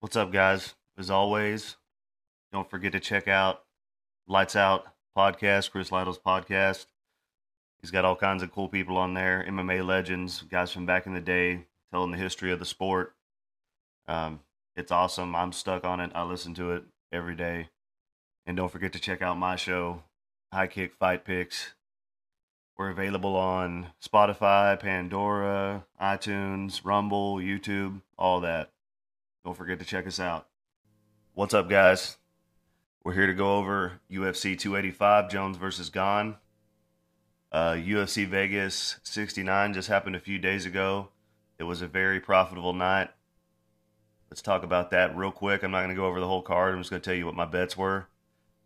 What's up, guys? As always, don't forget to check out Lights Out podcast, Chris Lytle's podcast. He's got all kinds of cool people on there, MMA legends, guys from back in the day, telling the history of the sport. Um, it's awesome. I'm stuck on it. I listen to it every day. And don't forget to check out my show, High Kick Fight Picks. We're available on Spotify, Pandora, iTunes, Rumble, YouTube, all that. Don't forget to check us out. What's up, guys? We're here to go over UFC 285 Jones versus Gane. Uh, UFC Vegas 69 just happened a few days ago. It was a very profitable night. Let's talk about that real quick. I'm not going to go over the whole card. I'm just going to tell you what my bets were.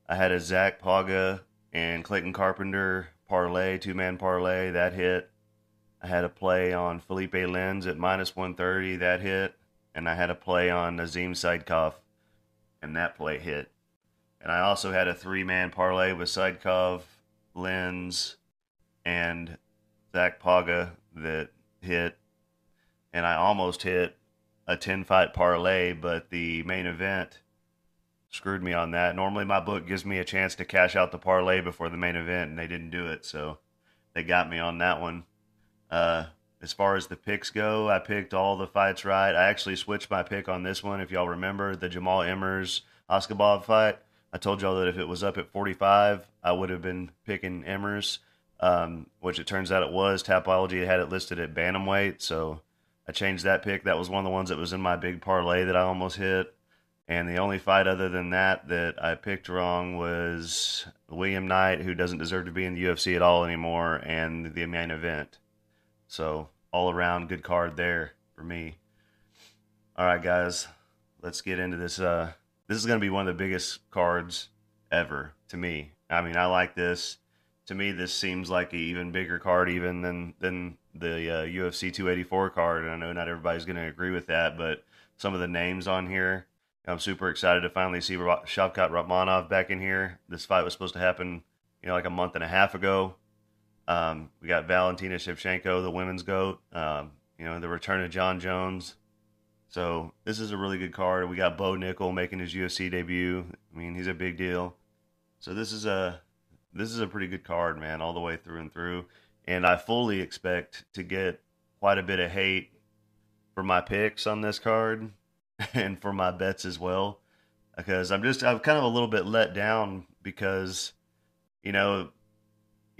I had a Zach Pauga and Clayton Carpenter parlay, two man parlay. That hit. I had a play on Felipe Lins at minus 130. That hit. And I had a play on Nazim Sadykhov, and that play hit. And I also had a three man parlay with Sadykhov, Lins, and Zach Pauga that hit. And I almost hit a 10 fight parlay, but the main event screwed me on that. Normally, my book gives me a chance to cash out the parlay before the main event, and they didn't do it. So they got me on that one. Uh, as far as the picks go, I picked all the fights right. I actually switched my pick on this one. If y'all remember the Jamall Emmers Askhabov fight, I told y'all that if it was up at 45, I would have been picking Emmers, um, which it turns out it was. Tapology had it listed at bantamweight, so I changed that pick. That was one of the ones that was in my big parlay that I almost hit. And the only fight other than that that I picked wrong was William Knight, who doesn't deserve to be in the UFC at all anymore, and the main event. So all around good card there for me. All right, guys, let's get into this. Uh, this is going to be one of the biggest cards ever to me. I mean, I like this. To me, this seems like an even bigger card even than than the uh, UFC 284 card. And I know not everybody's going to agree with that, but some of the names on here I'm super excited to finally see Shavkat Rakhmonov back in here. This fight was supposed to happen, you know, like a month and a half ago. Um, we got Valentina Shevchenko, the women's goat. Um, you know, the return of Jon Jones. So this is a really good card. We got Bo Nickal making his UFC debut. I mean, he's a big deal. So this is a this is a pretty good card, man, all the way through and through. And I fully expect to get quite a bit of hate for my picks on this card and for my bets as well because I'm just I'm kind of a little bit let down because you know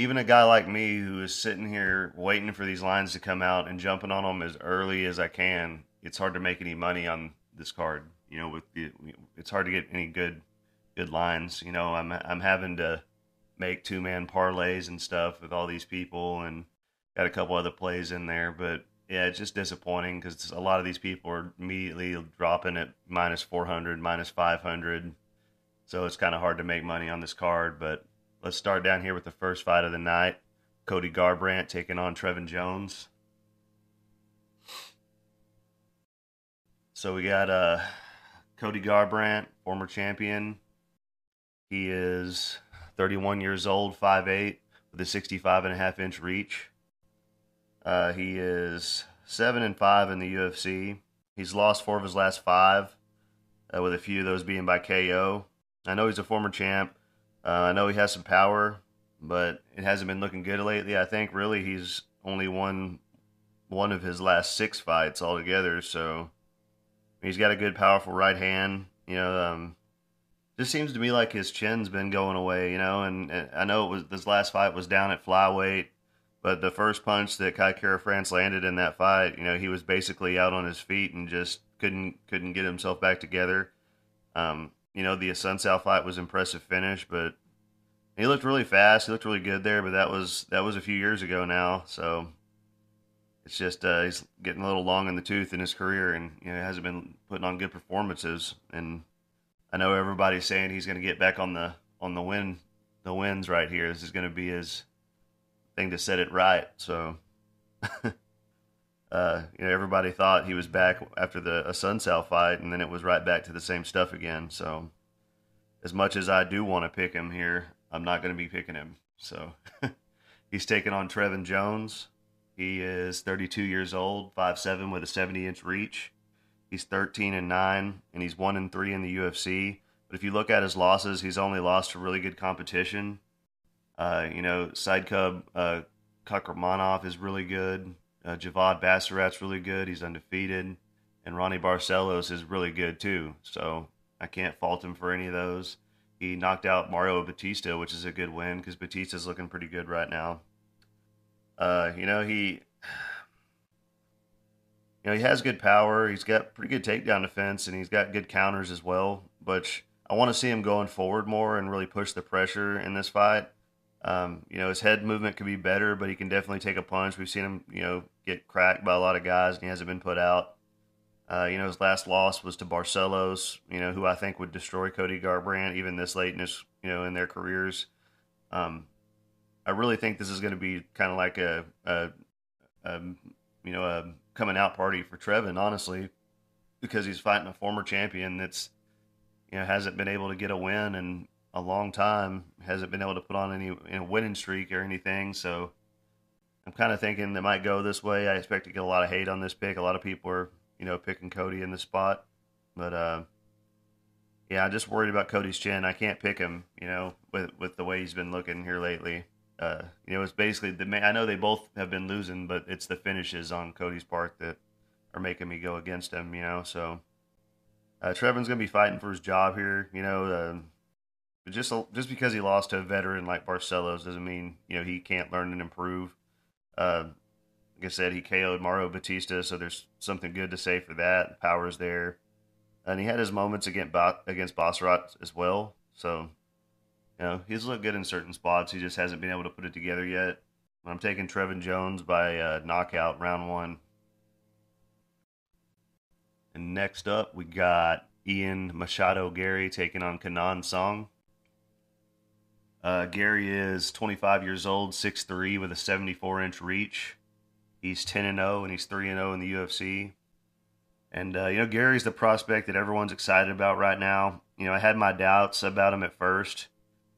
even a guy like me who is sitting here waiting for these lines to come out and jumping on them as early as I can, it's hard to make any money on this card. You know, with the, it's hard to get any good good lines. You know, I'm I'm having to make two man parlays and stuff with all these people and got a couple other plays in there, but yeah, it's just disappointing because a lot of these people are immediately dropping at minus 400, minus 500. So it's kind of hard to make money on this card. But let's start down here with the first fight of the night Cody Garbrandt taking on Trevin Jones. So we got uh, Cody Garbrandt, former champion. He is 31 years old, 5'8, with a 65 and a half inch reach. Uh, he is seven and five in the UFC. He's lost four of his last five, uh, with a few of those being by KO. I know he's a former champ. Uh, I know he has some power, but it hasn't been looking good lately. I think really he's only won one of his last six fights altogether. So he's got a good, powerful right hand. You know, um, just seems to me like his chin's been going away. You know, and, and I know it was this last fight was down at flyweight. But the first punch that Kai Kara-France landed in that fight, you know, he was basically out on his feet and just couldn't couldn't get himself back together. Um, you know, the Assunção fight was impressive finish, but he looked really fast. He looked really good there, but that was that was a few years ago now. So it's just uh, he's getting a little long in the tooth in his career, and you know hasn't been putting on good performances. And I know everybody's saying he's going to get back on the on the win the wins right here. This is going to be his thing to set it right. So, uh, you know, everybody thought he was back after the Assunção fight, and then it was right back to the same stuff again. So, as much as I do want to pick him here, I'm not going to be picking him. So, he's taking on Trevin Jones. He is 32 years old, 5'7 with a 70 inch reach. He's 13 and 9, and he's 1 and 3 in the UFC. But if you look at his losses, he's only lost to really good competition. Uh, you know, Saidyokub uh, Kakhramonov is really good. Uh, Javid Basharat's really good. He's undefeated. And Raoni Barcelos is really good too. So I can't fault him for any of those. He knocked out Mario Bautista, which is a good win because Bautista's looking pretty good right now. Uh, you know, he you know, he has good power. He's got pretty good takedown defense, and he's got good counters as well. But I want to see him going forward more and really push the pressure in this fight. Um, you know, his head movement could be better, but he can definitely take a punch. We've seen him, you know, get cracked by a lot of guys, and he hasn't been put out. Uh, you know, his last loss was to Barcelos, you know, who I think would destroy Cody Garbrandt even this late in his, you know, in their careers. Um, I really think this is going to be kind of like a, a, a, you know, a coming out party for Trevin, honestly, because he's fighting a former champion that's, you know, hasn't been able to get a win in a long time, hasn't been able to put on any you know, winning streak or anything. So I'm kind of thinking they might go this way. I expect to get a lot of hate on this pick. A lot of people are you know, picking Cody in the spot. But uh, yeah, I'm just worried about Cody's chin. I can't pick him, you know, with with the way he's been looking here lately. Uh, you know, it's basically the. I know they both have been losing, but it's the finishes on Cody's part that are making me go against him. You know, so uh, Trevin's gonna be fighting for his job here. You know, uh, but just just because he lost to a veteran like Barcelos doesn't mean you know he can't learn and improve. Uh, like I said, he KO'd Mario Bautista, so there's something good to say for that. Power's there, and he had his moments against against Basharat as well. So, you know, he's looked good in certain spots. He just hasn't been able to put it together yet. I'm taking Trevin Jones by uh, knockout round one. And next up, we got Ian Machado Garry taking on Kenan Song. Uh, Garry is 25 years old, 6'3", with a 74 inch reach. He's 10 and 0 and he's 3 and 0 in the UFC. And uh, you know, Garry's the prospect that everyone's excited about right now. You know, I had my doubts about him at first.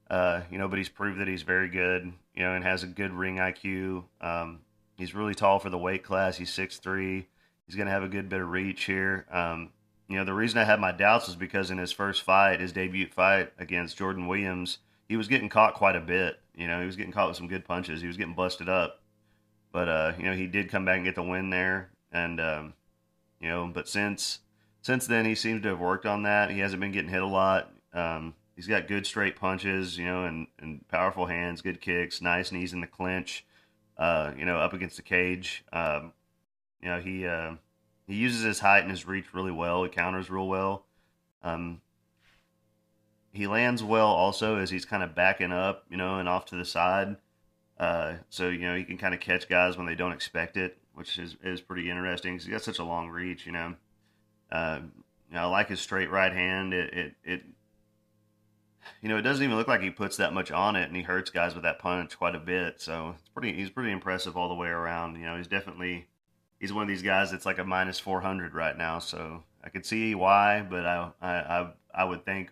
Uh, you know, but he's proved that he's very good. You know, and has a good ring IQ. Um, he's really tall for the weight class. He's 6'3". He's going to have a good bit of reach here. Um, you know, the reason I had my doubts was because in his first fight, his debut fight against Jordan Williams, he was getting caught quite a bit. You know, he was getting caught with some good punches. He was getting busted up. But uh, you know, he did come back and get the win there, and um, you know, but since since then he seems to have worked on that. He hasn't been getting hit a lot. Um, he's got good straight punches, you know, and, and powerful hands, good kicks, nice knees in the clinch. Uh, you know, up against the cage. Um, you know, he uh, he uses his height and his reach really well. He counters real well. Um, he lands well also as he's kind of backing up, you know, and off to the side. Uh, so you know he can kind of catch guys when they don't expect it, which is is pretty interesting. He's got such a long reach, you know. Uh, you know, I like his straight right hand. It, it it you know it doesn't even look like he puts that much on it, and he hurts guys with that punch quite a bit. So it's pretty he's pretty impressive all the way around. You know, he's definitely he's one of these guys that's like a minus four hundred right now. So I could see why, but I I I would think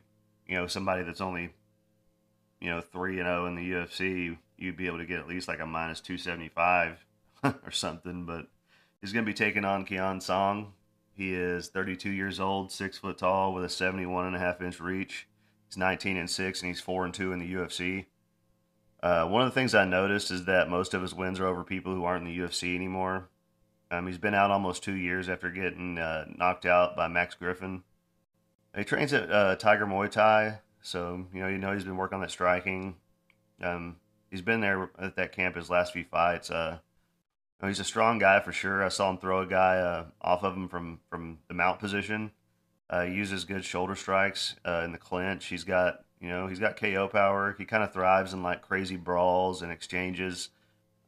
you know somebody that's only you know three and zero oh in the UFC you'd be able to get at least like a minus 275 or something. But he's going to be taking on Kenan Song. He is 32 years old, six foot tall, with a 71 and a half inch reach. He's 19 and six, and he's four and two in the UFC. Uh, one of the things I noticed is that most of his wins are over people who aren't in the UFC anymore. Um, he's been out almost two years after getting uh, knocked out by Max Griffin. He trains at uh, Tiger Muay Thai, so you know you know he's been working on that striking. Um, he's been there at that camp his last few fights. Uh, he's a strong guy for sure. I saw him throw a guy uh, off of him from from the mount position. Uh, he uses good shoulder strikes uh, in the clinch. He's got you know he's got KO power. He kind of thrives in like crazy brawls and exchanges.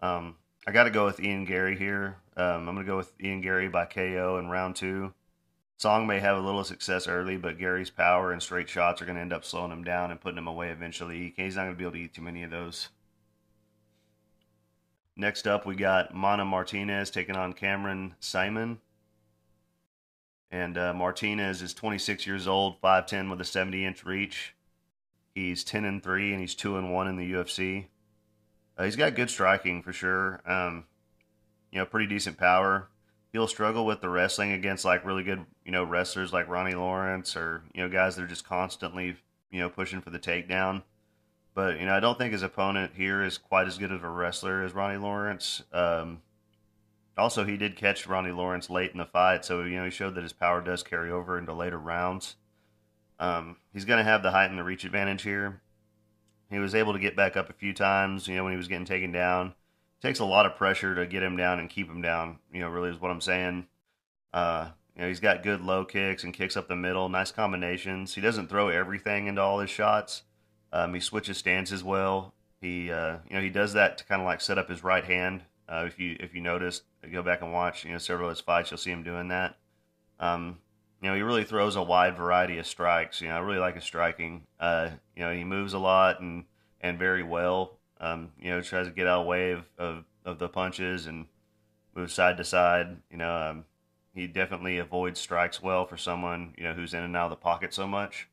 Um, I got to go with Ian Garry here. Um, I'm going to go with Ian Garry by KO in round two. Song may have a little success early, but Garry's power and straight shots are going to end up slowing him down and putting him away eventually. He's not going to be able to eat too many of those. Next up, we got Mana Martinez taking on Cameron Saaiman. And uh, Martinez is 26 years old, 5'10 with a 70 inch reach. He's 10 and 3, and he's 2 and 1 in the UFC. Uh, he's got good striking for sure. Um, you know, pretty decent power. He'll struggle with the wrestling against like really good, you know, wrestlers like Ronnie Lawrence or you know guys that are just constantly, you know, pushing for the takedown. But you know, I don't think his opponent here is quite as good of a wrestler as Ronnie Lawrence. Um, also, he did catch Ronnie Lawrence late in the fight, so you know he showed that his power does carry over into later rounds. Um, he's going to have the height and the reach advantage here. He was able to get back up a few times, you know, when he was getting taken down. Takes a lot of pressure to get him down and keep him down. You know, really is what I'm saying. Uh, you know, he's got good low kicks and kicks up the middle, nice combinations. He doesn't throw everything into all his shots. Um, he switches stances well. He, uh, you know, he does that to kind of like set up his right hand. Uh, if you if you notice, go back and watch, you know, several of his fights, you'll see him doing that. Um, you know, he really throws a wide variety of strikes. You know, I really like his striking. Uh, you know, he moves a lot and and very well. Um, you know, tries to get out of the way of, of, of the punches and move side to side. You know, um, he definitely avoids strikes well for someone you know who's in and out of the pocket so much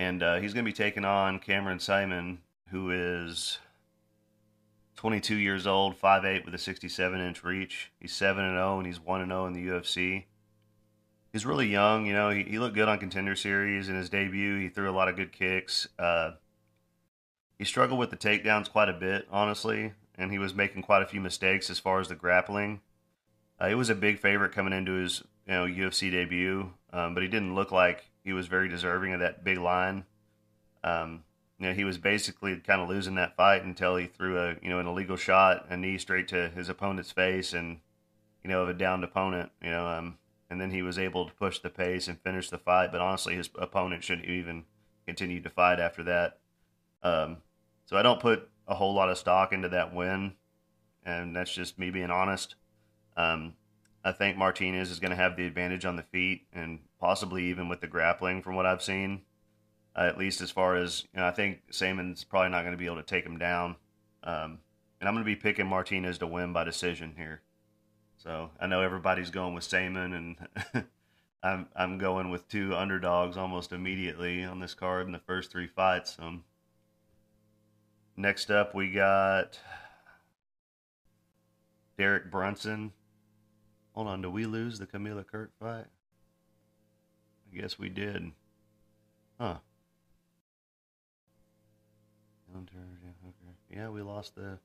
and uh, he's going to be taking on Cameron Saaiman, who is 22 years old, 5'8", with a 67 inch reach. He's seven and zero, oh, and he's one and zero oh in the UFC. He's really young, you know. He, he looked good on Contender Series in his debut. He threw a lot of good kicks. Uh, he struggled with the takedowns quite a bit, honestly, and he was making quite a few mistakes as far as the grappling. Uh, he was a big favorite coming into his you know UFC debut, um, but he didn't look like he was very deserving of that big line. Um, you know, he was basically kind of losing that fight until he threw a you know an illegal shot, a knee straight to his opponent's face, and you know of a downed opponent. You know, um, and then he was able to push the pace and finish the fight. But honestly, his opponent shouldn't even continue to fight after that. Um, so I don't put a whole lot of stock into that win, and that's just me being honest. Um, I think Martinez is going to have the advantage on the feet and possibly even with the grappling from what I've seen. Uh, at least as far as you know, I think Saaiman's probably not going to be able to take him down. Um, and I'm going to be picking Martinez to win by decision here. So I know everybody's going with Saaiman, and I'm I'm going with two underdogs almost immediately on this card in the first three fights. Um, next up, we got Derek Brunson Hold on, did we lose the Kamuela Kirk fight? I guess we did. Huh. Yeah, we lost the.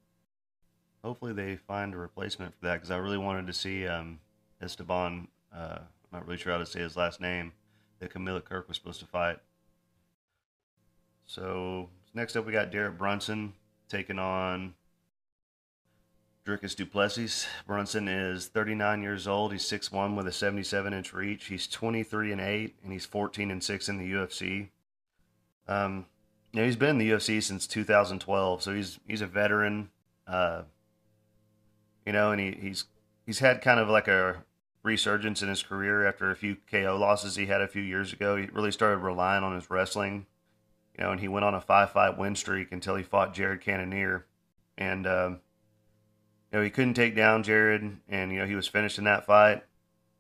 Hopefully, they find a replacement for that because I really wanted to see um, Esteban. Uh, I'm not really sure how to say his last name. That Kamuela Kirk was supposed to fight. So next up, we got Derek Brunson taking on Dricus Du Plessis. Brunson is 39 years old. He's 6'1 with a 77 inch reach. He's 23 and 8, and he's 14 and 6 in the UFC. Um, you know, he's been in the UFC since 2012, so he's he's a veteran. Uh, you know, and he, he's he's had kind of like a resurgence in his career after a few KO losses he had a few years ago. He really started relying on his wrestling, you know, and he went on a five fight win streak until he fought Jared Cannonier, and um, you know, he couldn't take down Jared, and you know he was finished in that fight.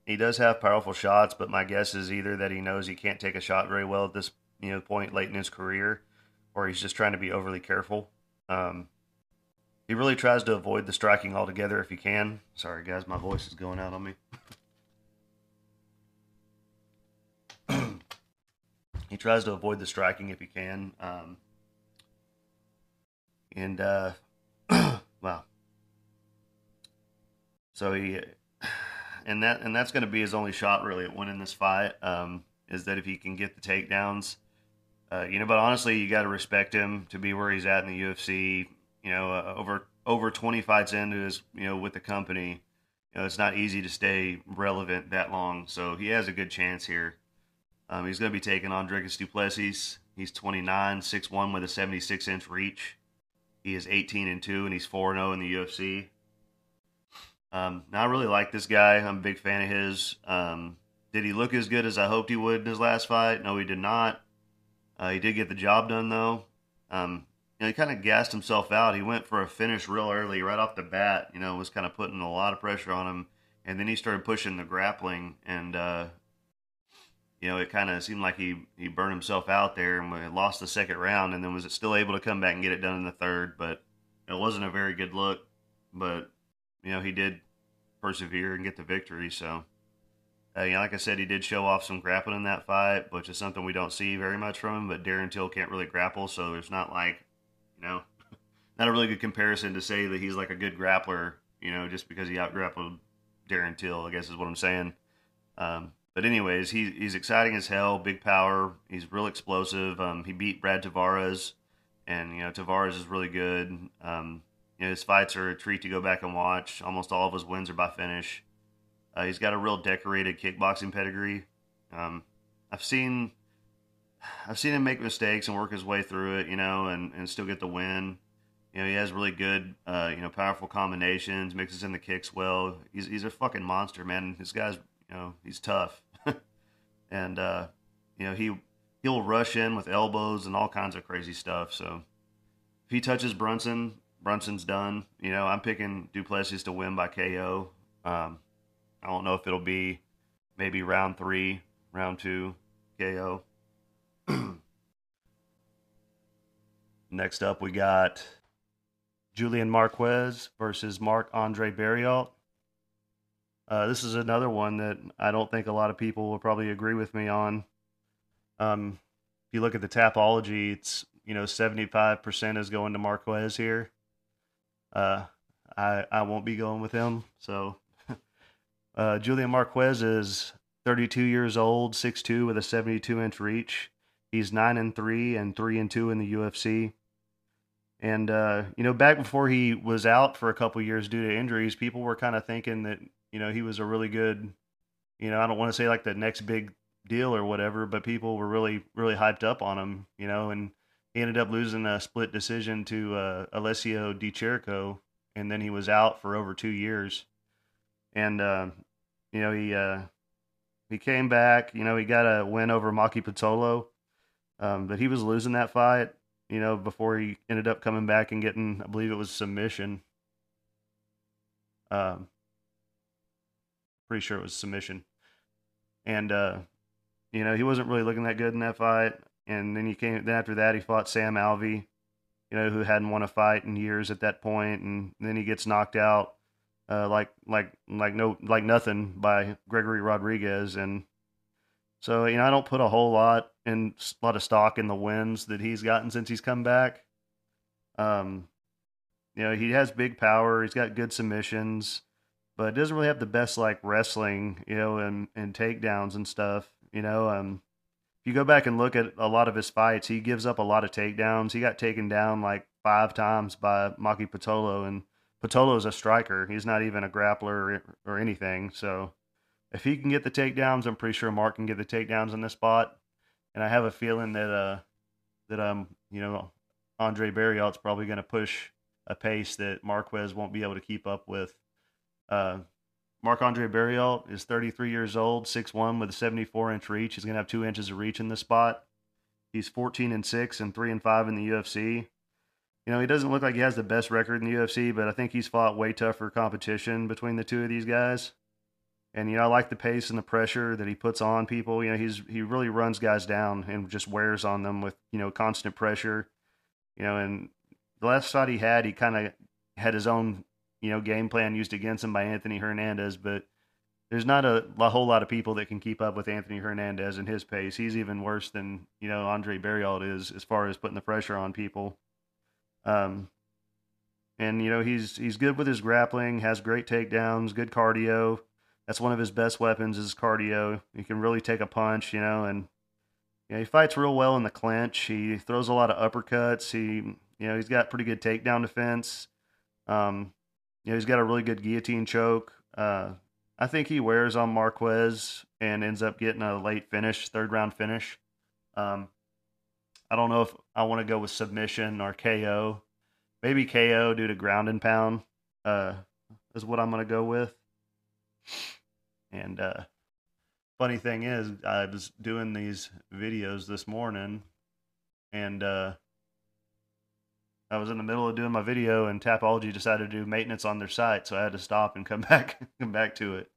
He does have powerful shots, but my guess is either that he knows he can't take a shot very well at this you know point late in his career, or he's just trying to be overly careful. Um, he really tries to avoid the striking altogether if he can. Sorry, guys, my voice is going out on me. he tries to avoid the striking if he can. Um, and, uh, well, so he, and that and that's going to be his only shot really at winning this fight. Um, is that if he can get the takedowns, uh, you know. But honestly, you got to respect him to be where he's at in the UFC. You know, uh, over over 20 fights into his, you know, with the company. You know, it's not easy to stay relevant that long. So he has a good chance here. Um, he's going to be taking on Dricus Du Plessis. He's 29, 6'1 with a 76 inch reach. He is 18 and 2, and he's 4 0 in the UFC. Um, now I really like this guy. I'm a big fan of his. Um, did he look as good as I hoped he would in his last fight? No, he did not. Uh, he did get the job done though. Um, you know, he kind of gassed himself out. He went for a finish real early, right off the bat. You know, was kind of putting a lot of pressure on him, and then he started pushing the grappling, and uh, you know, it kind of seemed like he he burned himself out there and lost the second round, and then was still able to come back and get it done in the third, but it wasn't a very good look. But you know, he did persevere and get the victory. So, uh, you know, like I said, he did show off some grappling in that fight, which is something we don't see very much from him. But Darren Till can't really grapple, so there's not like, you know, not a really good comparison to say that he's like a good grappler, you know, just because he outgrappled Darren Till, I guess is what I'm saying. Um, but anyways, he, he's exciting as hell, big power. He's real explosive. Um, he beat Brad Tavares, and you know Tavares is really good. Um, you know his fights are a treat to go back and watch. Almost all of his wins are by finish. Uh, he's got a real decorated kickboxing pedigree. Um, I've seen I've seen him make mistakes and work his way through it, you know, and, and still get the win. You know, he has really good, uh, you know, powerful combinations, mixes in the kicks well. He's he's a fucking monster, man. This guy's, you know, he's tough, and uh, you know he he'll rush in with elbows and all kinds of crazy stuff. So if he touches Brunson, Brunson's done. You know, I'm picking Duplessis to win by KO. Um, I don't know if it'll be maybe round three, round two, KO. Next up, we got Julian Marquez versus Marc Andre Barriault. Uh, this is another one that I don't think a lot of people will probably agree with me on. Um, if you look at the Tapology, it's you know seventy five percent is going to Marquez here. Uh, I I won't be going with him. So uh, Julian Marquez is thirty two years old, six two with a seventy two inch reach. He's nine and three and three and two in the UFC. And uh, you know, back before he was out for a couple years due to injuries, people were kind of thinking that you know he was a really good, you know, I don't want to say like the next big deal or whatever, but people were really really hyped up on him, you know, and he ended up losing a split decision to uh, Alessio Di Chirico, and then he was out for over two years. And uh, you know he uh, he came back. You know he got a win over Maki Pitolo, um, but he was losing that fight you know, before he ended up coming back and getting, I believe it was submission. Um, pretty sure it was submission. And, uh, you know, he wasn't really looking that good in that fight. And then he came, then after that, he fought Sam Alvey, you know, who hadn't won a fight in years at that point, And then he gets knocked out, uh, like, like, like no, like nothing by Gregory Rodrigues. And, so you know, I don't put a whole lot in a lot of stock in the wins that he's gotten since he's come back. Um, you know, he has big power. He's got good submissions, but it doesn't really have the best like wrestling, you know, and and takedowns and stuff. You know, um, if you go back and look at a lot of his fights, he gives up a lot of takedowns. He got taken down like five times by Maki Pitolo, and Pitolo is a striker. He's not even a grappler or, or anything. So if he can get the takedowns, I'm pretty sure Mark can get the takedowns in this spot. And I have a feeling that uh that um you know Andre Barriault's probably going to push a pace that Marquez won't be able to keep up with. Uh, Marc Andre Barriault is 33 years old, 6'1 with a 74 inch reach. He's going to have two inches of reach in this spot. He's 14 and 6 and 3 and 5 in the UFC. You know, he doesn't look like he has the best record in the UFC, but I think he's fought way tougher competition between the two of these guys. And you know, I like the pace and the pressure that he puts on people. You know, he's he really runs guys down and just wears on them with you know constant pressure. You know, and the last fight he had, he kind of had his own you know game plan used against him by Anthony Hernandez, but there's not a, a, whole lot of people that can keep up with Anthony Hernandez and his pace. He's even worse than you know Andre Barriault is as far as putting the pressure on people. Um, and you know he's he's good with his grappling, has great takedowns, good cardio that's one of his best weapons is cardio. He can really take a punch, you know, and you know, he fights real well in the clinch. He throws a lot of uppercuts. He, you know, he's got pretty good takedown defense. Um, you know, he's got a really good guillotine choke. Uh, I think he wears on Marquez and ends up getting a late finish, third round finish. Um, I don't know if I want to go with submission or KO. Maybe KO due to ground and pound uh, is what I'm going to go with. And uh, funny thing is, I was doing these videos this morning, and uh, I was in the middle of doing my video, and Tapology decided to do maintenance on their site, so I had to stop and come back, come back to it.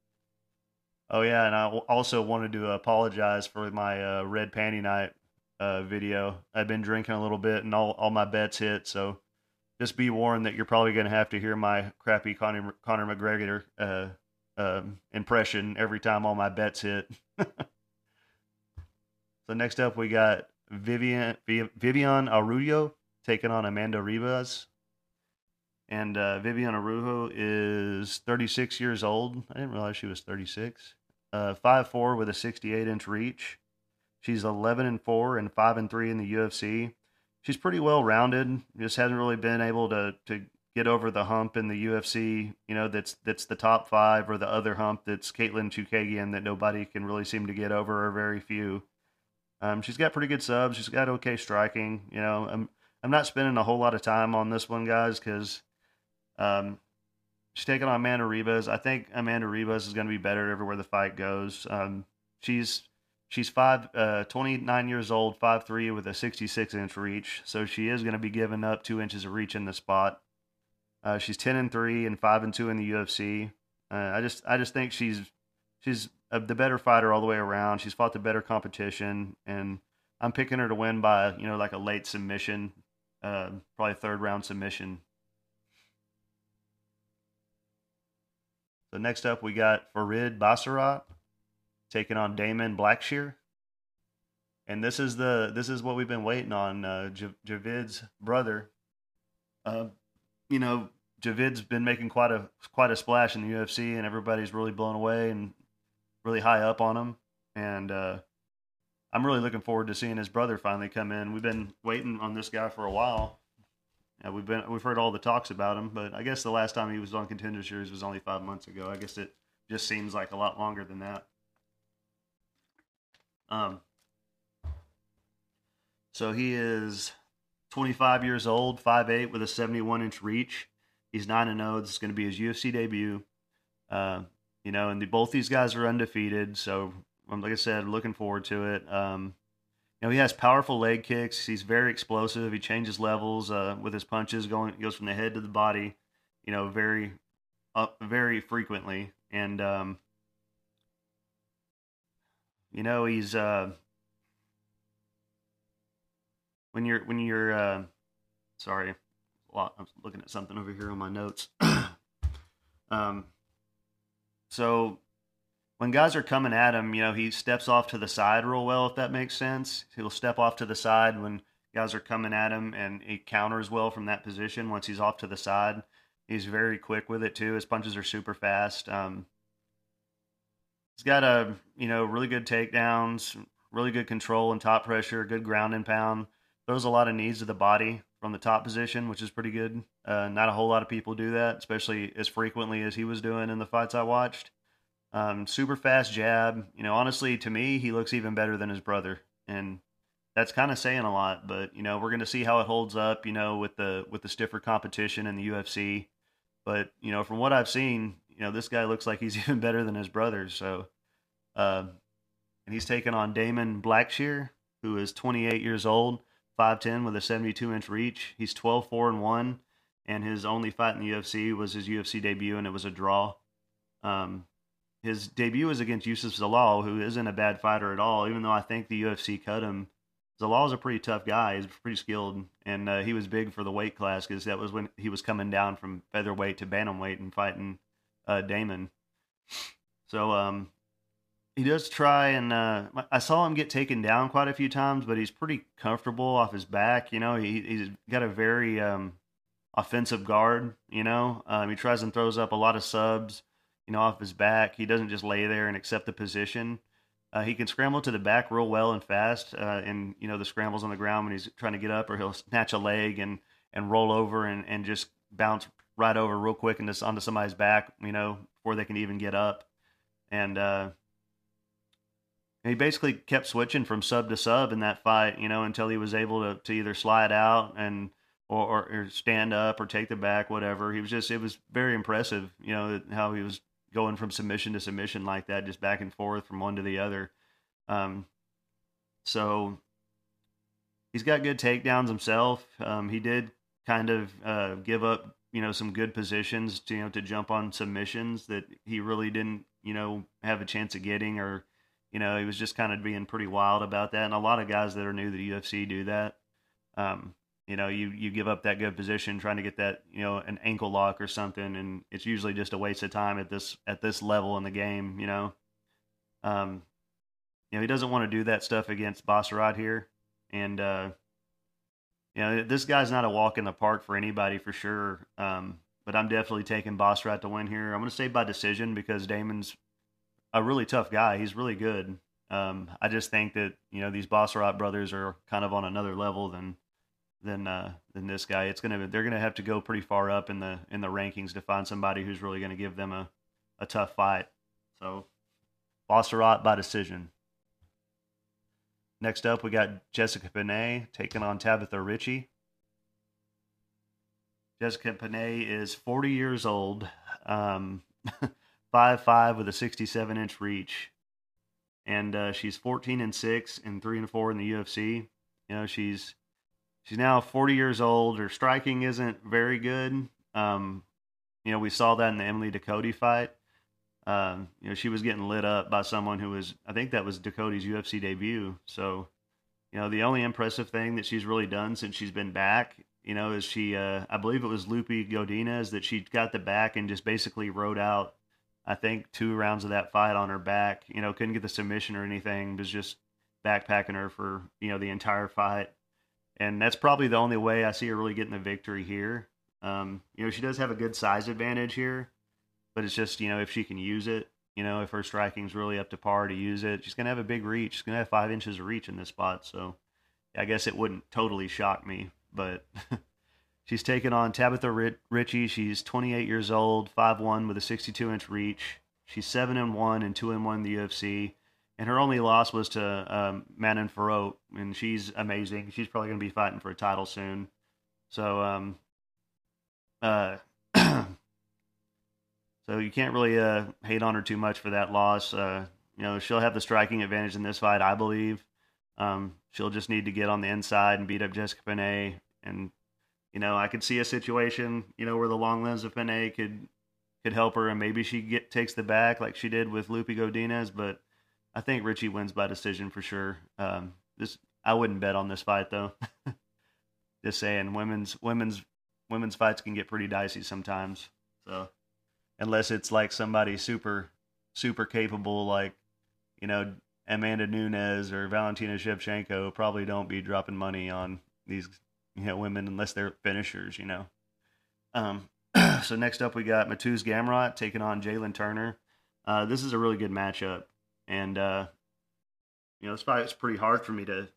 Oh yeah, and I also wanted to apologize for my uh, red panty night uh, video. I've been drinking a little bit, and all all my bets hit, so just be warned that you're probably going to have to hear my crappy Conor, Conor McGregor uh, uh, impression every time all my bets hit. so next up, we got Viviane Viviane taking on Amanda Ribas. And uh, Viviane Araujo is 36 years old. I didn't realize she was 36. Uh, 5'4 with a 68 inch reach. She's 11 and 4 and 5 and 3 in the UFC. She's pretty well rounded. Just hasn't really been able to to get over the hump in the UFC. You know, that's that's the top five, or the other hump that's Katlyn Chookagian that nobody can really seem to get over, or very few. Um, she's got pretty good subs. She's got okay striking. You know, I'm I'm not spending a whole lot of time on this one, guys, because um, she's taking on Amanda Ribas. I think Amanda Ribas is going to be better everywhere the fight goes. Um, she's she's five, uh, 29 years old, five three with a 66 inch reach. So she is going to be giving up two inches of reach in the spot. Uh, she's 10 and three and five and two in the UFC. Uh, I just I just think she's she's a, the better fighter all the way around. She's fought the better competition, and I'm picking her to win by you know like a late submission, uh, probably third round submission. So next up, we got Farid Basharat taking on Damon Blackshear, and this is the this is what we've been waiting on. Uh, J- Javid's brother. Uh, you know, Javid's been making quite a quite a splash in the UFC, and everybody's really blown away and really high up on him. And uh, I'm really looking forward to seeing his brother finally come in. We've been waiting on this guy for a while, yeah, we've been we've heard all the talks about him, but I guess the last time he was on Contender Series was only five months ago. I guess it just seems like a lot longer than that. Um, so he is 25 years old, 5'8", with a 71 inch reach. He's nine and zero. Oh. This is going to be his UFC debut. Uh, you know, and the, both these guys are undefeated. So, like I said, looking forward to it. Um, you know, he has powerful leg kicks. He's very explosive. He changes levels uh, with his punches, going goes from the head to the body. You know, very, very frequently, and um, you know he's uh, when you're when you're uh, sorry, I'm looking at something over here on my notes. um, so when guys are coming at him, you know, he steps off to the side real well, if that makes sense. He'll step off to the side when guys are coming at him and he counters well from that position once he's off to the side. He's very quick with it too. His punches are super fast. Um, he's got a, you know, really good takedowns, really good control and top pressure, good ground and pound. Throws a lot of knees to the body from the top position, which is pretty good. Uh, not a whole lot of people do that, especially as frequently as he was doing in the fights I watched. Um, super fast jab. You know, honestly, to me, he looks even better than his brother, and that's kind of saying a lot. But you know, we're going to see how it holds up. You know, with the with the stiffer competition in the UFC. But you know, from what I've seen, you know, this guy looks like he's even better than his brother. So, uh, and he's taking on Damon Blackshear, who is 28 years old, 5'10 with a 72 inch reach. He's 12 4 and one, and his only fight in the UFC was his UFC debut, and it was a draw. Um, his debut was against Youssef Zalal, who isn't a bad fighter at all. Even though I think the UFC cut him, Zalal's a pretty tough guy. He's pretty skilled, and uh, he was big for the weight class because that was when he was coming down from featherweight to bantamweight and fighting uh, Damon. So um, he does try, and uh, I saw him get taken down quite a few times, but he's pretty comfortable off his back. You know, he, he's got a very um, offensive guard. You know, um, he tries and throws up a lot of subs you know, off his back. He doesn't just lay there and accept the position. Uh, he can scramble to the back real well and fast, uh, and you know the scrambles on the ground when he's trying to get up, or he'll snatch a leg and and roll over and, and just bounce right over real quick into onto somebody's back, you know, before they can even get up. And uh, he basically kept switching from sub to sub in that fight, you know, until he was able to, to either slide out and or, or, or stand up or take the back, whatever. He was just it was very impressive, you know, how he was going from submission to submission like that, just back and forth from one to the other. Um, so he's got good takedowns himself. Um, he did kind of uh, give up, you know, some good positions to you know to jump on submissions that he really didn't, you know, have a chance of getting, or you know, he was just kind of being pretty wild about that. And a lot of guys that are new to the UFC do that. Um, you know, you you give up that good position trying to get that, you know, an ankle lock or something, and it's usually just a waste of time at this at this level in the game. You know, um, you know, he doesn't want to do that stuff against Basharat here, and uh, you know, this guy's not a walk in the park for anybody for sure. Um, but I'm definitely taking Basharat to win here. I'm going to say by decision because Damon's a really tough guy. He's really good. Um, I just think that you know these Basharat brothers are kind of on another level than than uh, than this guy. It's gonna they're gonna have to go pretty far up in the in the rankings to find somebody who's really gonna give them a, a tough fight. So Basharat by decision. Next up, we got Jessica Penne taking on Tabatha Ricci. Jessica Penne is 40 years old, um, 5'5 with a 67 inch reach. And uh, she's 14 and 6 and 3 and 4 in the UFC. You know, she's she's now 40 years old. Her striking isn't very good. Um, you know, we saw that in the Emily Ducote fight. Um, you know, she was getting lit up by someone who was, I think that was Ducote's UFC debut. So, you know, the only impressive thing that she's really done since she's been back, you know, is she, uh, I believe it was Loopy Godinez that she got the back and just basically rode out, I think, two rounds of that fight on her back. You know, couldn't get the submission or anything, was just backpacking her for, you know, the entire fight and that's probably the only way I see her really getting the victory here. Um, you know, she does have a good size advantage here, but it's just you know if she can use it, you know, if her striking's really up to par to use it, she's gonna have a big reach. She's gonna have five inches of reach in this spot, so I guess it wouldn't totally shock me. But she's taking on Tabatha Ricci. She's 28 years old, 5'1 with a 62 inch reach. She's seven and one and two and one in the UFC and her only loss was to um, Manon Fiorot, and she's amazing. She's probably going to be fighting for a title soon. So, um, uh, so you can't really uh, hate on her too much for that loss. Uh, you know, she'll have the striking advantage in this fight, I believe. Um, she'll just need to get on the inside and beat up Jessica Penne. And you know, I could see a situation, you know, where the long limbs of Penne could could help her, and maybe she get takes the back like she did with Loopy Godinez, but I think Ricci wins by decision for sure. Um, this I wouldn't bet on this fight though. Just saying, women's women's women's fights can get pretty dicey sometimes. So unless it's like somebody super super capable, like you know Amanda Nunes or Valentina Shevchenko, probably don't be dropping money on these you know women unless they're finishers. You know. Um, so next up we got Mateusz Gamrot taking on Jalen Turner. Uh, this is a really good matchup and uh, you know, this fight was pretty hard for me to,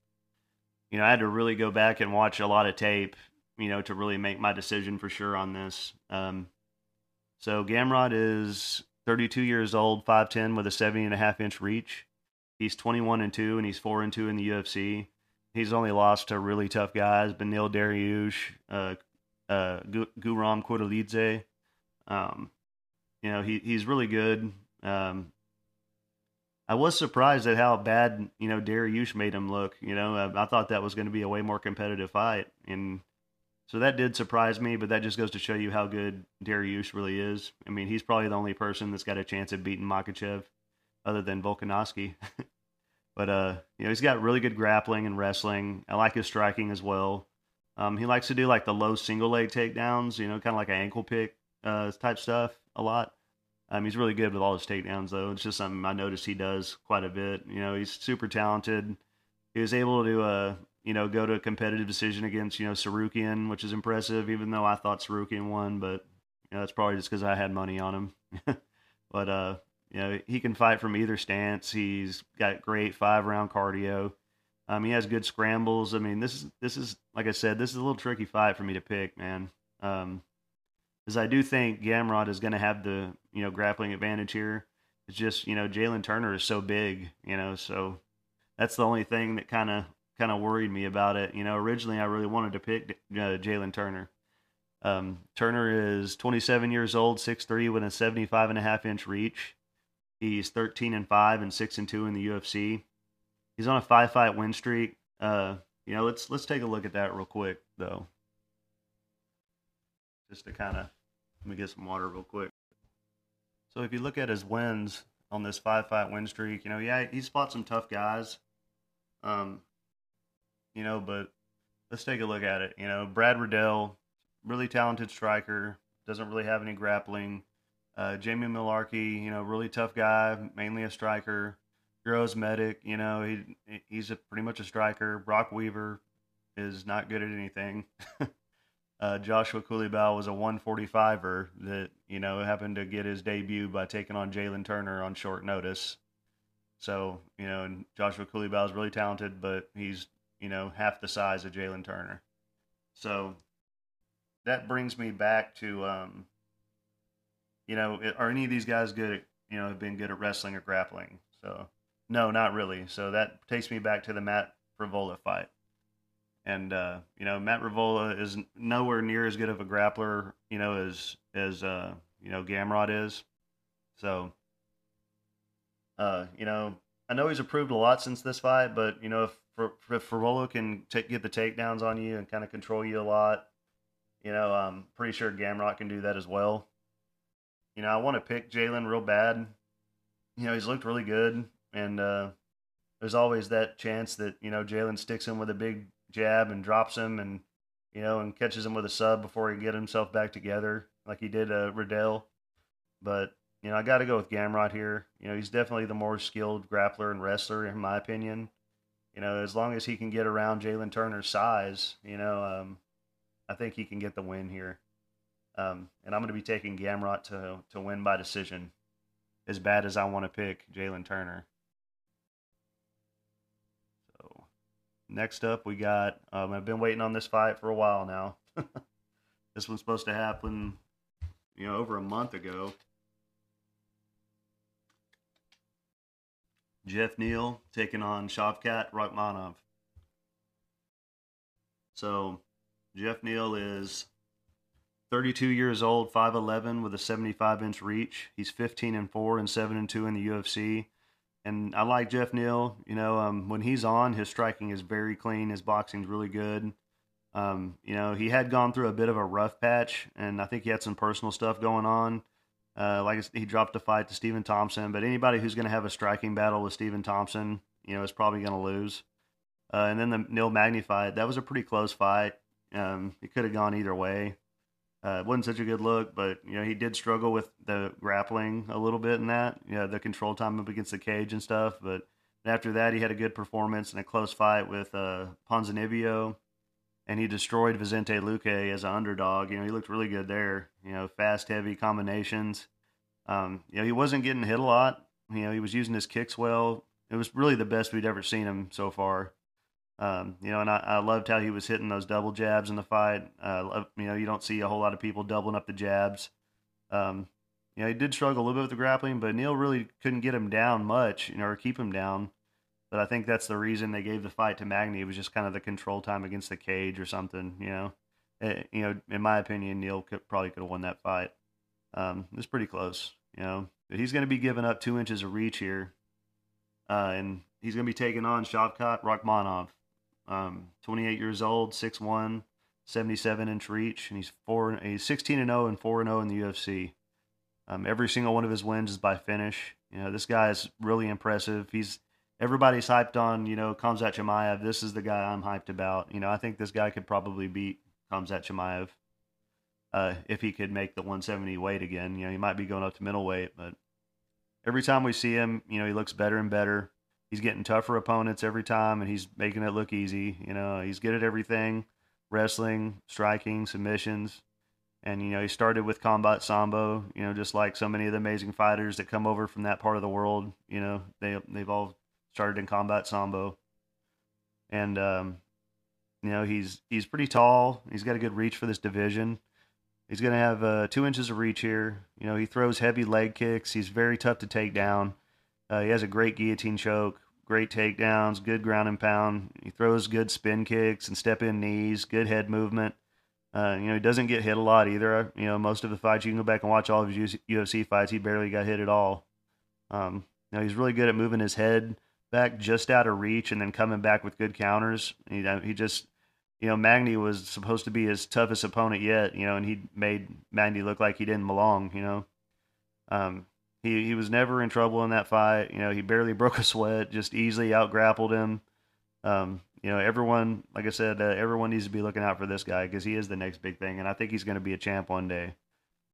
you know, I had to really go back and watch a lot of tape, you know, to really make my decision for sure on this. Um, so Gamrot is 32 years old, 5'10 with a 70 and a half inch reach. He's 21 and 2 and he's 4 and 2 in the UFC. He's only lost to really tough guys, Beneil Dariush, uh, uh, Guram. Um, you know, he, he's really good. Um, I was surprised at how bad you know Dariush made him look. You know, I, I thought that was going to be a way more competitive fight, and so that did surprise me. But that just goes to show you how good Dariush really is. I mean, he's probably the only person that's got a chance of beating Makhachev, other than Volkanovski. but uh, you know, he's got really good grappling and wrestling. I like his striking as well. Um, he likes to do like the low single leg takedowns, you know, kind of like an ankle pick uh, type stuff a lot. Um, he's really good with all his takedowns, though. It's just something I noticed he does quite a bit. You know, he's super talented. He was able to, uh, you know, go to a competitive decision against, you know, Tsarukyan, which is impressive, even though I thought Tsarukyan won, but, you know, that's probably just because I had money on him. but, uh, you know, he can fight from either stance. He's got great five round cardio. Um, he has good scrambles. I mean, this is, this is, like I said, this is a little tricky fight for me to pick, man. Um, because I do think Gamrot is going to have the you know grappling advantage here. It's just you know Jalen Turner is so big, you know, so that's the only thing that kind of kind of worried me about it. You know, originally I really wanted to pick uh, Jalen Turner. Um, Turner is 27 years old, 6'3", with a 75 and a half inch reach. He's 13 and five and six and two in the UFC. He's on a five fight win streak. Uh, you know, let's let's take a look at that real quick though just to kind of let me get some water real quick. So if you look at his wins on this five fight win streak, you know, yeah, he's fought some tough guys. Um, you know, but let's take a look at it. You know, Brad Riddell, really talented striker, doesn't really have any grappling. Uh, Jamie Mullarkey, you know, really tough guy, mainly a striker. Uros Medic, you know, he he's a, pretty much a striker. Brok Weaver is not good at anything. uh, Joshua Culibao was a 145er that you know happened to get his debut by taking on Jalen Turner on short notice. So you know, and Joshua Culibao is really talented, but he's you know half the size of Jalen Turner. So that brings me back to um, you know, are any of these guys good at, you know, have been good at wrestling or grappling? So, no, not really. So that takes me back to the Matt Frevola fight. And, uh, you know, Matt Frevola is nowhere near as good of a grappler, you know, as, as, uh, you know, Gamrot is. So, uh, you know, I know he's improved a lot since this fight, but, you know, if, if can get the takedowns on you and kind of control you a lot, you know, I'm pretty sure Gamrot can do that as well. You know, I want to pick Jalen real bad. You know, he's looked really good, and uh, there's always that chance that you know Jalen sticks him with a big jab and drops him, and you know, and catches him with a sub before he can get himself back together, like he did uh, Riddell. But you know, I got to go with Gamrot here. You know, he's definitely the more skilled grappler and wrestler, in my opinion. You know, as long as he can get around Jalen Turner's size, you know, um, I think he can get the win here. Um, and I'm going to be taking Gamrot to to win by decision. As bad as I want to pick Jalen Turner. Next up, we got. Um, I've been waiting on this fight for a while now. this one's supposed to happen, you know, over a month ago. Jeff Neal taking on Shavkat Rakhmonov. So, Jeff Neal is 32 years old, 5'11 with a 75 inch reach. He's 15 and 4 and 7 and 2 in the UFC. And I like Jeff Neal. You know, um, when he's on, his striking is very clean. His boxing's really good. Um, you know, he had gone through a bit of a rough patch, and I think he had some personal stuff going on. Uh, like he dropped a fight to Stephen Thompson, but anybody who's going to have a striking battle with Stephen Thompson, you know, is probably going to lose. Uh, and then the Neil Magny fight, that was a pretty close fight. Um, it could have gone either way. Uh, it wasn't such a good look, but you know he did struggle with the grappling a little bit in that. You know the control time up against the cage and stuff. But after that, he had a good performance in a close fight with uh, Ponzinibbio, and he destroyed Vicente Luque as an underdog. You know he looked really good there. You know fast, heavy combinations. Um, you know he wasn't getting hit a lot. You know he was using his kicks well. It was really the best we'd ever seen him so far. Um, you know, and I, I, loved how he was hitting those double jabs in the fight. Uh, you know, you don't see a whole lot of people doubling up the jabs. Um, you know, he did struggle a little bit with the grappling, but Neil really couldn't get him down much, you know, or keep him down. But I think that's the reason they gave the fight to Magny. It was just kind of the control time against the cage or something, you know. It, eh, you know, in my opinion, Neal could, probably could have won that fight. Um, it was pretty close, you know. But he's going to be giving up two inches of reach here, uh, and he's going to be taking on Shavkat Rakhmonov. Um, 28 years old, 6'1", 77 inch reach, and he's four. He's 16 and 0 and 4 and 0 in the UFC. Um, every single one of his wins is by finish. You know, this guy is really impressive. He's everybody's hyped on. You know, Khamzat Chimaev. This is the guy I'm hyped about. You know, I think this guy could probably beat Khamzat Chimaev uh, if he could make the 170 weight again. You know, he might be going up to middleweight, but every time we see him, you know, he looks better and better he's getting tougher opponents every time and he's making it look easy. You know, he's good at everything wrestling, striking, submissions. And, you know, he started with combat sambo, you know, just like so many of the amazing fighters that come over from that part of the world, you know, they, they've all started in combat sambo. And, um, you know, he's, he's pretty tall. He's got a good reach for this division. He's going to have uh, two inches of reach here. You know, he throws heavy leg kicks. He's very tough to take down. Uh, he has a great guillotine choke, great takedowns, good ground and pound. He throws good spin kicks and step in knees, good head movement. Uh, you know, he doesn't get hit a lot either. You know, most of the fights, you can go back and watch all of his UFC fights, he barely got hit at all. Um, you know, he's really good at moving his head back just out of reach and then coming back with good counters. He, he just, you know, Magny was supposed to be his toughest opponent yet, you know, and he made Magny look like he didn't belong, you know. Um, he he was never in trouble in that fight. You know, he barely broke a sweat, just easily out grappled him. Um, you know, everyone, like I said, uh, everyone needs to be looking out for this guy because he is the next big thing, and I think he's going to be a champ one day.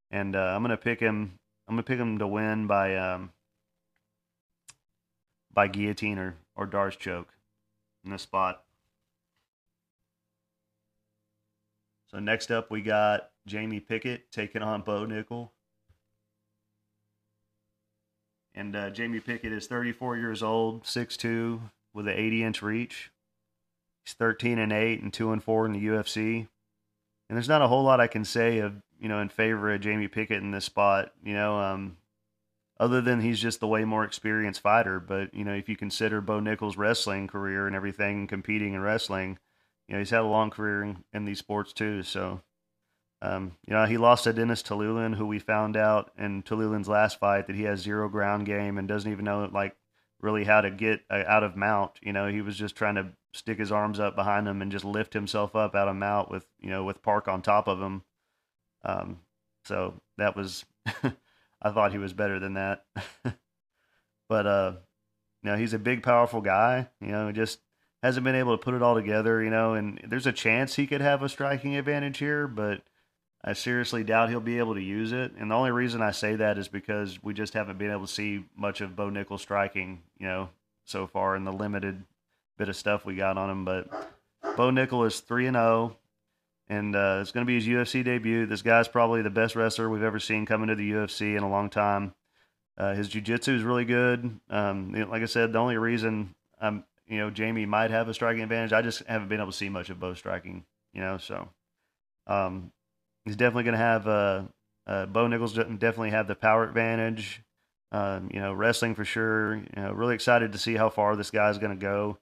And uh, I'm going to pick him. I'm going to pick him to win by um, by guillotine or or D'Arce choke in this spot. So next up, we got Jamie Pickett taking on Bo Nickal. And uh, Jamie Pickett is 34 years old, 6'2", with an 80 inch reach. He's 13 and 8 and 2 and 4 in the UFC. And there's not a whole lot I can say of, you know, in favor of Jamie Pickett in this spot, you know, um, other than he's just the way more experienced fighter. But, you know, if you consider Bo Nickal's wrestling career and everything, competing in wrestling, you know, he's had a long career in, in these sports too. So, um, you know, he lost to Dennis Tiuliulin, who we found out in Tiuliulin's last fight that he has zero ground game and doesn't even know, like, really how to get uh, out of mount. You know, he was just trying to stick his arms up behind him and just lift himself up out of mount with you know with Park on top of him. Um, so that was I thought he was better than that. but uh, you know, he's a big, powerful guy. You know, just hasn't been able to put it all together. You know, and there's a chance he could have a striking advantage here, but. I seriously doubt he'll be able to use it. And the only reason I say that is because we just haven't been able to see much of Bo Nickal striking, you know, so far in the limited bit of stuff we got on him. But Bo Nickal is 3 and 0, and uh, it's going to be his UFC debut. This guy's probably the best wrestler we've ever seen coming to the UFC in a long time. Uh, his jiu-jitsu is really good. Um, like I said, the only reason I'm, you know, Jamie might have a striking advantage, I just haven't been able to see much of Bo striking, you know, so. Um, he's definitely going to have uh, uh, Bo Nickals definitely have the power advantage. Um, you know, wrestling for sure. You know, really excited to see how far this guy's going to go.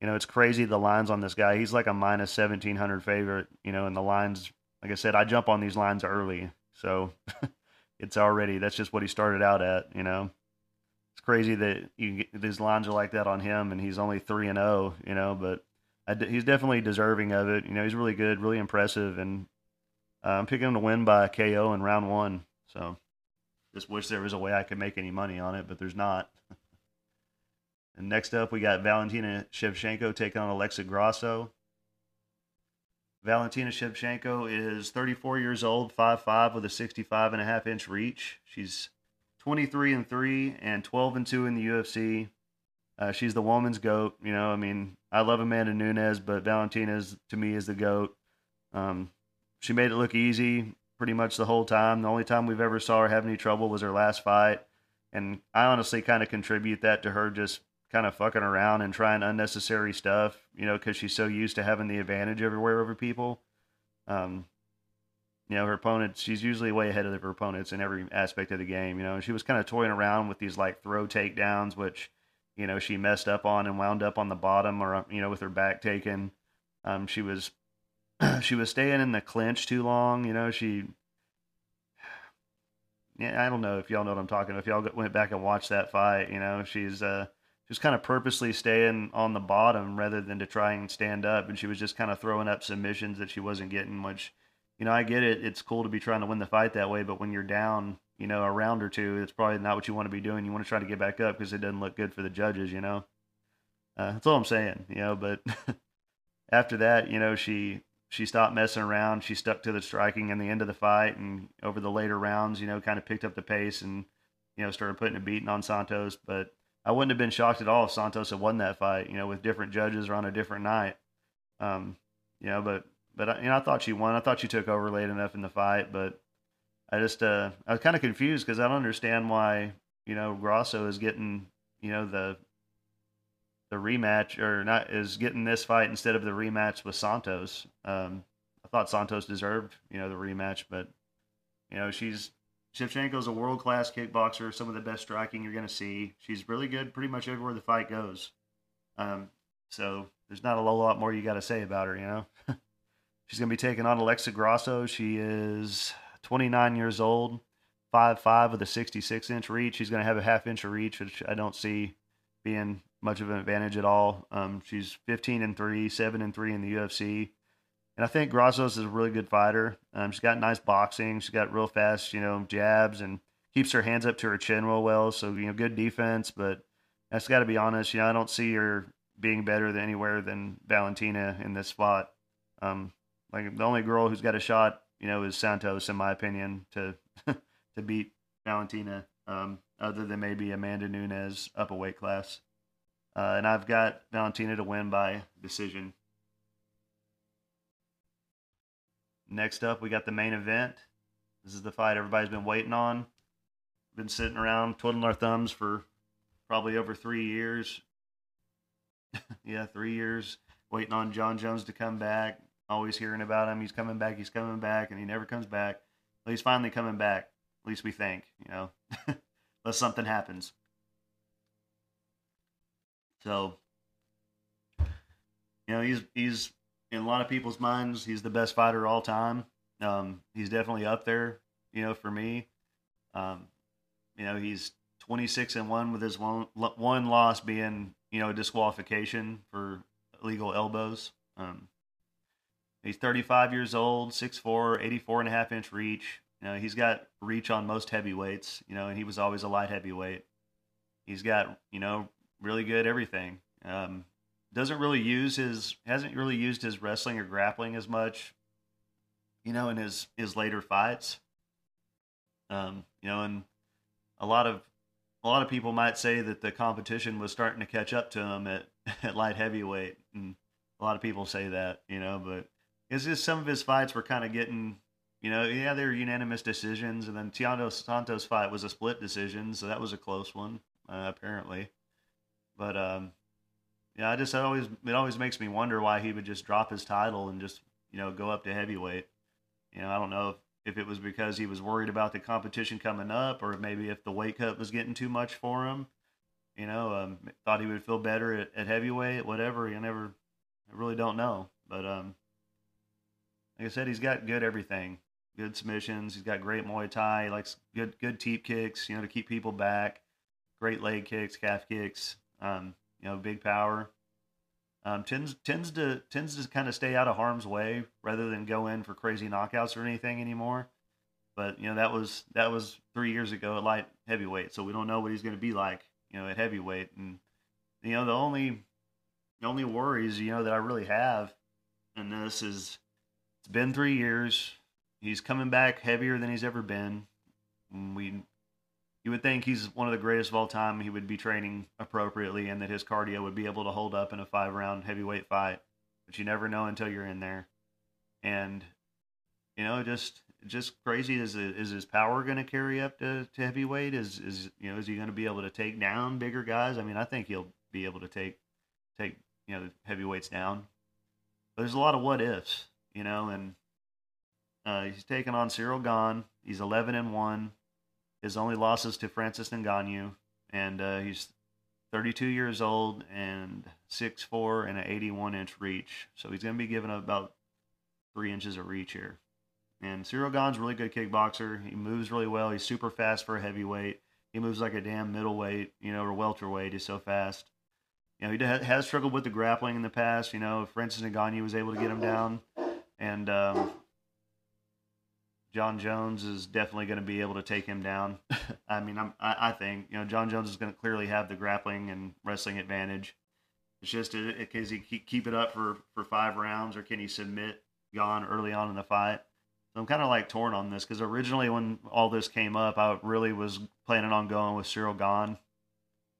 You know, it's crazy the lines on this guy. He's like a minus seventeen hundred favorite. You know, and the lines, like I said, I jump on these lines early, so it's already that's just what he started out at. You know, it's crazy that you get, these lines are like that on him, and he's only three and zero. Oh, you know, but he's definitely deserving of it. You know, he's really good, really impressive, and I'm picking him to win by KO in round one. So just wish there was a way I could make any money on it, but there's not. and next up, we got Valentina Shevchenko taking on Alexa Grasso. Valentina Shevchenko is 34 years old, 5'5 with a 65 and a half inch reach. She's 23 and 3 and 12 and 2 in the UFC. Uh, she's the woman's goat. You know, I mean, I love Amanda Nunes, but Valentina is, to me is the goat. Um, she made it look easy pretty much the whole time. The only time we've ever saw her have any trouble was her last fight, and I honestly kind of contribute that to her just kind of fucking around and trying unnecessary stuff, you know, because she's so used to having the advantage everywhere over people. Um, you know, her opponent, she's usually way ahead of her opponents in every aspect of the game. You know, and she was kind of toying around with these like throw takedowns, which, you know, she messed up on and wound up on the bottom or, you know, with her back taken. Um, she was she was staying in the clinch too long. You know, she. Yeah, I don't know if y'all know what I'm talking. About. If y'all went back and watched that fight, you know, she's uh, she's kind of purposely staying on the bottom rather than to try and stand up, and she was just kind of throwing up submissions that she wasn't getting. Which, you know, I get it. It's cool to be trying to win the fight that way, but when you're down, you know, a round or two, it's probably not what you want to be doing. You want to try to get back up because it doesn't look good for the judges. You know, uh, that's all I'm saying. You know, but after that, you know, she she stopped messing around. She stuck to the striking in the end of the fight, and over the later rounds, you know, kind of picked up the pace and you know started putting a beating on Santos. But I wouldn't have been shocked at all if Santos had won that fight, you know, with different judges or on a different night. Um, you know, but but you know, I thought she won. I thought she took over late enough in the fight, but I just uh, I was kind of confused because I don't understand why you know Grasso is getting you know the the rematch or not is getting this fight instead of the rematch with Santos. Um, I thought Santos deserved, you know, the rematch, but you know, she's Shevchenko's a world class kickboxer, some of the best striking you're going to see. She's really good pretty much everywhere the fight goes. Um, so there's not a lot more you got to say about her, you know. She's going to be taking on Alexa Grasso. She is 29 years old, five five with a 66 inch reach. She's going to have a half inch of reach, which I don't see being much of an advantage at all. Um, she's 15 and three, seven and three in the UFC, and I think Grassos is a really good fighter. Um, she's got nice boxing. She's got real fast, you know, jabs and keeps her hands up to her chin real well. So you know, good defense. But that's got to be honest. You know, I don't see her being better than anywhere than Valentina in this spot. Um, like the only girl who's got a shot, you know, is Santos, in my opinion, to to beat Valentina. Um, other than maybe Amanda Nunes up a weight class. Uh, and I've got Valentina to win by decision. Next up, we got the main event. This is the fight everybody's been waiting on. Been sitting around twiddling our thumbs for probably over three years. yeah, three years waiting on Jon Jones to come back. Always hearing about him. He's coming back. He's coming back, and he never comes back. Well, he's finally coming back. At least we think, you know, unless something happens. So, you know, he's he's in a lot of people's minds, he's the best fighter all time. Um, he's definitely up there, you know, for me. Um, you know, he's 26 and one with his one one loss being, you know, disqualification for illegal elbows. Um, he's 35 years old, 6'4", 84 and a half inch reach. You know, he's got reach on most heavyweights, you know, and he was always a light heavyweight. He's got, you know, really good everything. Um, doesn't really use his hasn't really used his wrestling or grappling as much, you know, in his his later fights. Um, you know, and a lot of a lot of people might say that the competition was starting to catch up to him at, at light heavyweight, and a lot of people say that, you know, but it's just some of his fights were kind of getting, you know, yeah, they were unanimous decisions, and then Thiago Santos' fight was a split decision, so that was a close one, uh, apparently. But um, yeah, I just always it always makes me wonder why he would just drop his title and just you know go up to heavyweight. You know, I don't know if, if it was because he was worried about the competition coming up, or maybe if the weight cut was getting too much for him. You know, um, thought he would feel better at, at heavyweight, whatever. You never, I really don't know. But um, like I said, he's got good everything. Good submissions. He's got great Muay Thai. He likes good good teep kicks. You know, to keep people back. Great leg kicks, calf kicks. Um, you know, big power. Um, tends tends to tends to kind of stay out of harm's way rather than go in for crazy knockouts or anything anymore. But you know that was that was three years ago at light heavyweight, so we don't know what he's going to be like, you know, at heavyweight. And you know the only the only worries you know that I really have in this is it's been three years. He's coming back heavier than he's ever been. We you would think he's one of the greatest of all time. He would be training appropriately and that his cardio would be able to hold up in a five round heavyweight fight. But you never know until you're in there. And, you know, just just crazy is is his power going to carry up to, to heavyweight? Is is you know is he going to be able to take down bigger guys? I mean, I think he'll be able to take take you know the heavyweights down. But there's a lot of what ifs, you know, and uh, he's taking on Cyril Gane. He's 11 and one. His only losses to Francis Ngannou, and uh, he's 32 years old and 6'4 and an 81 inch reach. So he's going to be given about three inches of reach here. And Cyril Gane's really good kickboxer. He moves really well. He's super fast for a heavyweight. He moves like a damn middleweight, you know, or welterweight. He's so fast. You know, he has struggled with the grappling in the past. You know, Francis Ngannou was able to get him down, and um, Jon Jones is definitely going to be able to take him down. I mean, I'm, I, I think you know Jon Jones is going to clearly have the grappling and wrestling advantage. It's just can he keep it up for for five rounds or can he submit Gane early on in the fight? So I'm kind of like torn on this because originally when all this came up, I really was planning on going with Cyril Gane,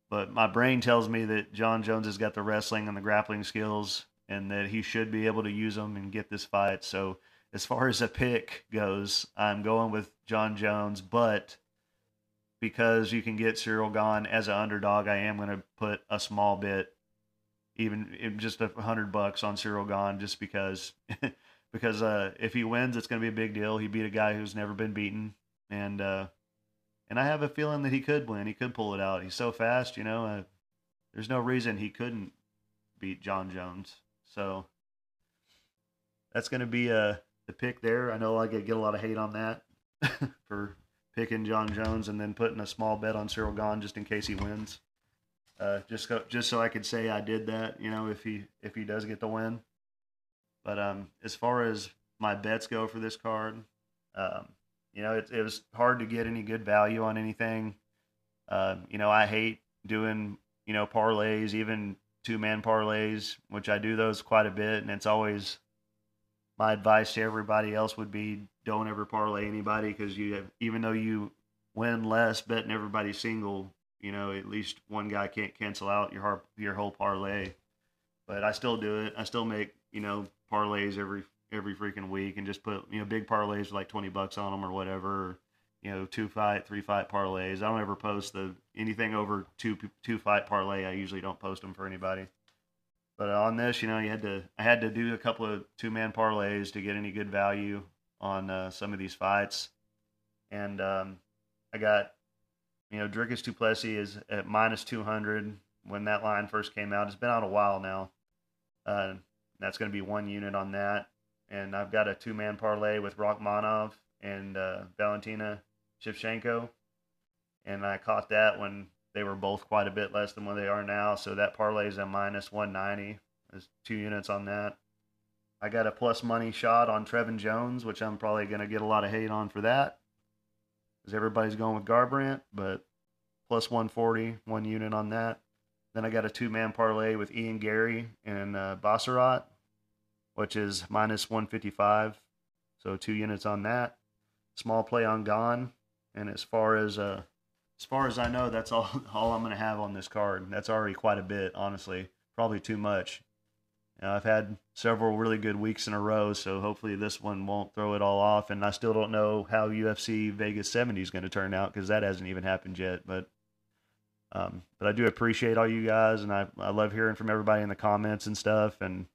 but my brain tells me that Jon Jones has got the wrestling and the grappling skills and that he should be able to use them and get this fight. So as far as a pick goes, I'm going with Jon Jones, but because you can get Cyril Gane as an underdog, I am going to put a small bit, even just a hundred bucks on Cyril Gane, just because, because uh, if he wins, it's going to be a big deal. He beat a guy who's never been beaten, and uh, and I have a feeling that he could win. He could pull it out. He's so fast, you know. Uh, there's no reason he couldn't beat Jon Jones. So that's going to be a the pick there. I know I get, get a lot of hate on that for picking Jon Jones and then putting a small bet on Cyril Gane just in case he wins. Uh, just go, just so I could say I did that, you know, if he if he does get the win. But um, as far as my bets go for this card, um, you know, it, it was hard to get any good value on anything. Uh, you know, I hate doing you know parlays, even two man parlays, which I do those quite a bit, and it's always my advice to everybody else would be don't ever parlay anybody because you have, even though you win less betting everybody single, you know at least one guy can't cancel out your your whole parlay. But I still do it. I still make you know parlays every every freaking week and just put you know big parlays like twenty bucks on them or whatever. you know, two fight, three fight parlays. I don't ever post the anything over two two fight parlay. I usually don't post them for anybody. But on this, you know, you had to I had to do a couple of two man parlays to get any good value on uh, some of these fights, and um, I got you know Dricus Du Plessis is at minus two hundred when that line first came out. It's been out a while now. Uh, that's going to be one unit on that, and I've got a two man parlay with Rakhmonov and uh, Valentina Shevchenko, and I caught that when they were both quite a bit less than what they are now. So that parlay is a minus 190. There's two units on that. I got a plus money shot on Trevin Jones, which I'm probably going to get a lot of hate on for that. Because everybody's going with Garbrandt, but plus 140, one unit on that. Then I got a two man parlay with Ian Garry and uh, Basharat, which is minus 155. So two units on that. Small play on Gane. And as far as uh, as far as I know, that's all all I'm going to have on this card. That's already quite a bit, honestly. Probably too much. You I've had several really good weeks in a row, so hopefully this one won't throw it all off. And I still don't know how UFC Vegas 70 is going to turn out because that hasn't even happened yet. But um, but I do appreciate all you guys, and I, I love hearing from everybody in the comments and stuff, and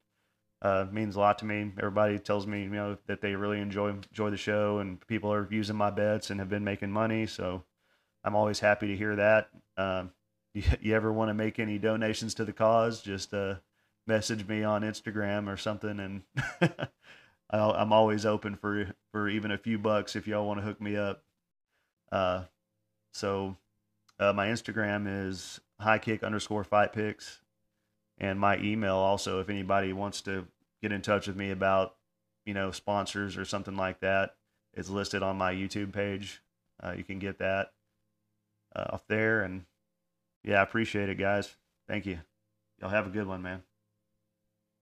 uh, means a lot to me. Everybody tells me you know that they really enjoy enjoy the show, and people are using my bets and have been making money. So I'm always happy to hear that. Um, you, you, ever want to make any donations to the cause, just uh, message me on Instagram or something, and I'm always open for for even a few bucks if y'all want to hook me up. Uh, so uh, my Instagram is high kick underscore fight picks, and my email also if anybody wants to get in touch with me about you know sponsors or something like that, it's listed on my YouTube page. Uh, you can get that uh, off there. And yeah, I appreciate it, guys. Thank you. Y'all have a good one, man.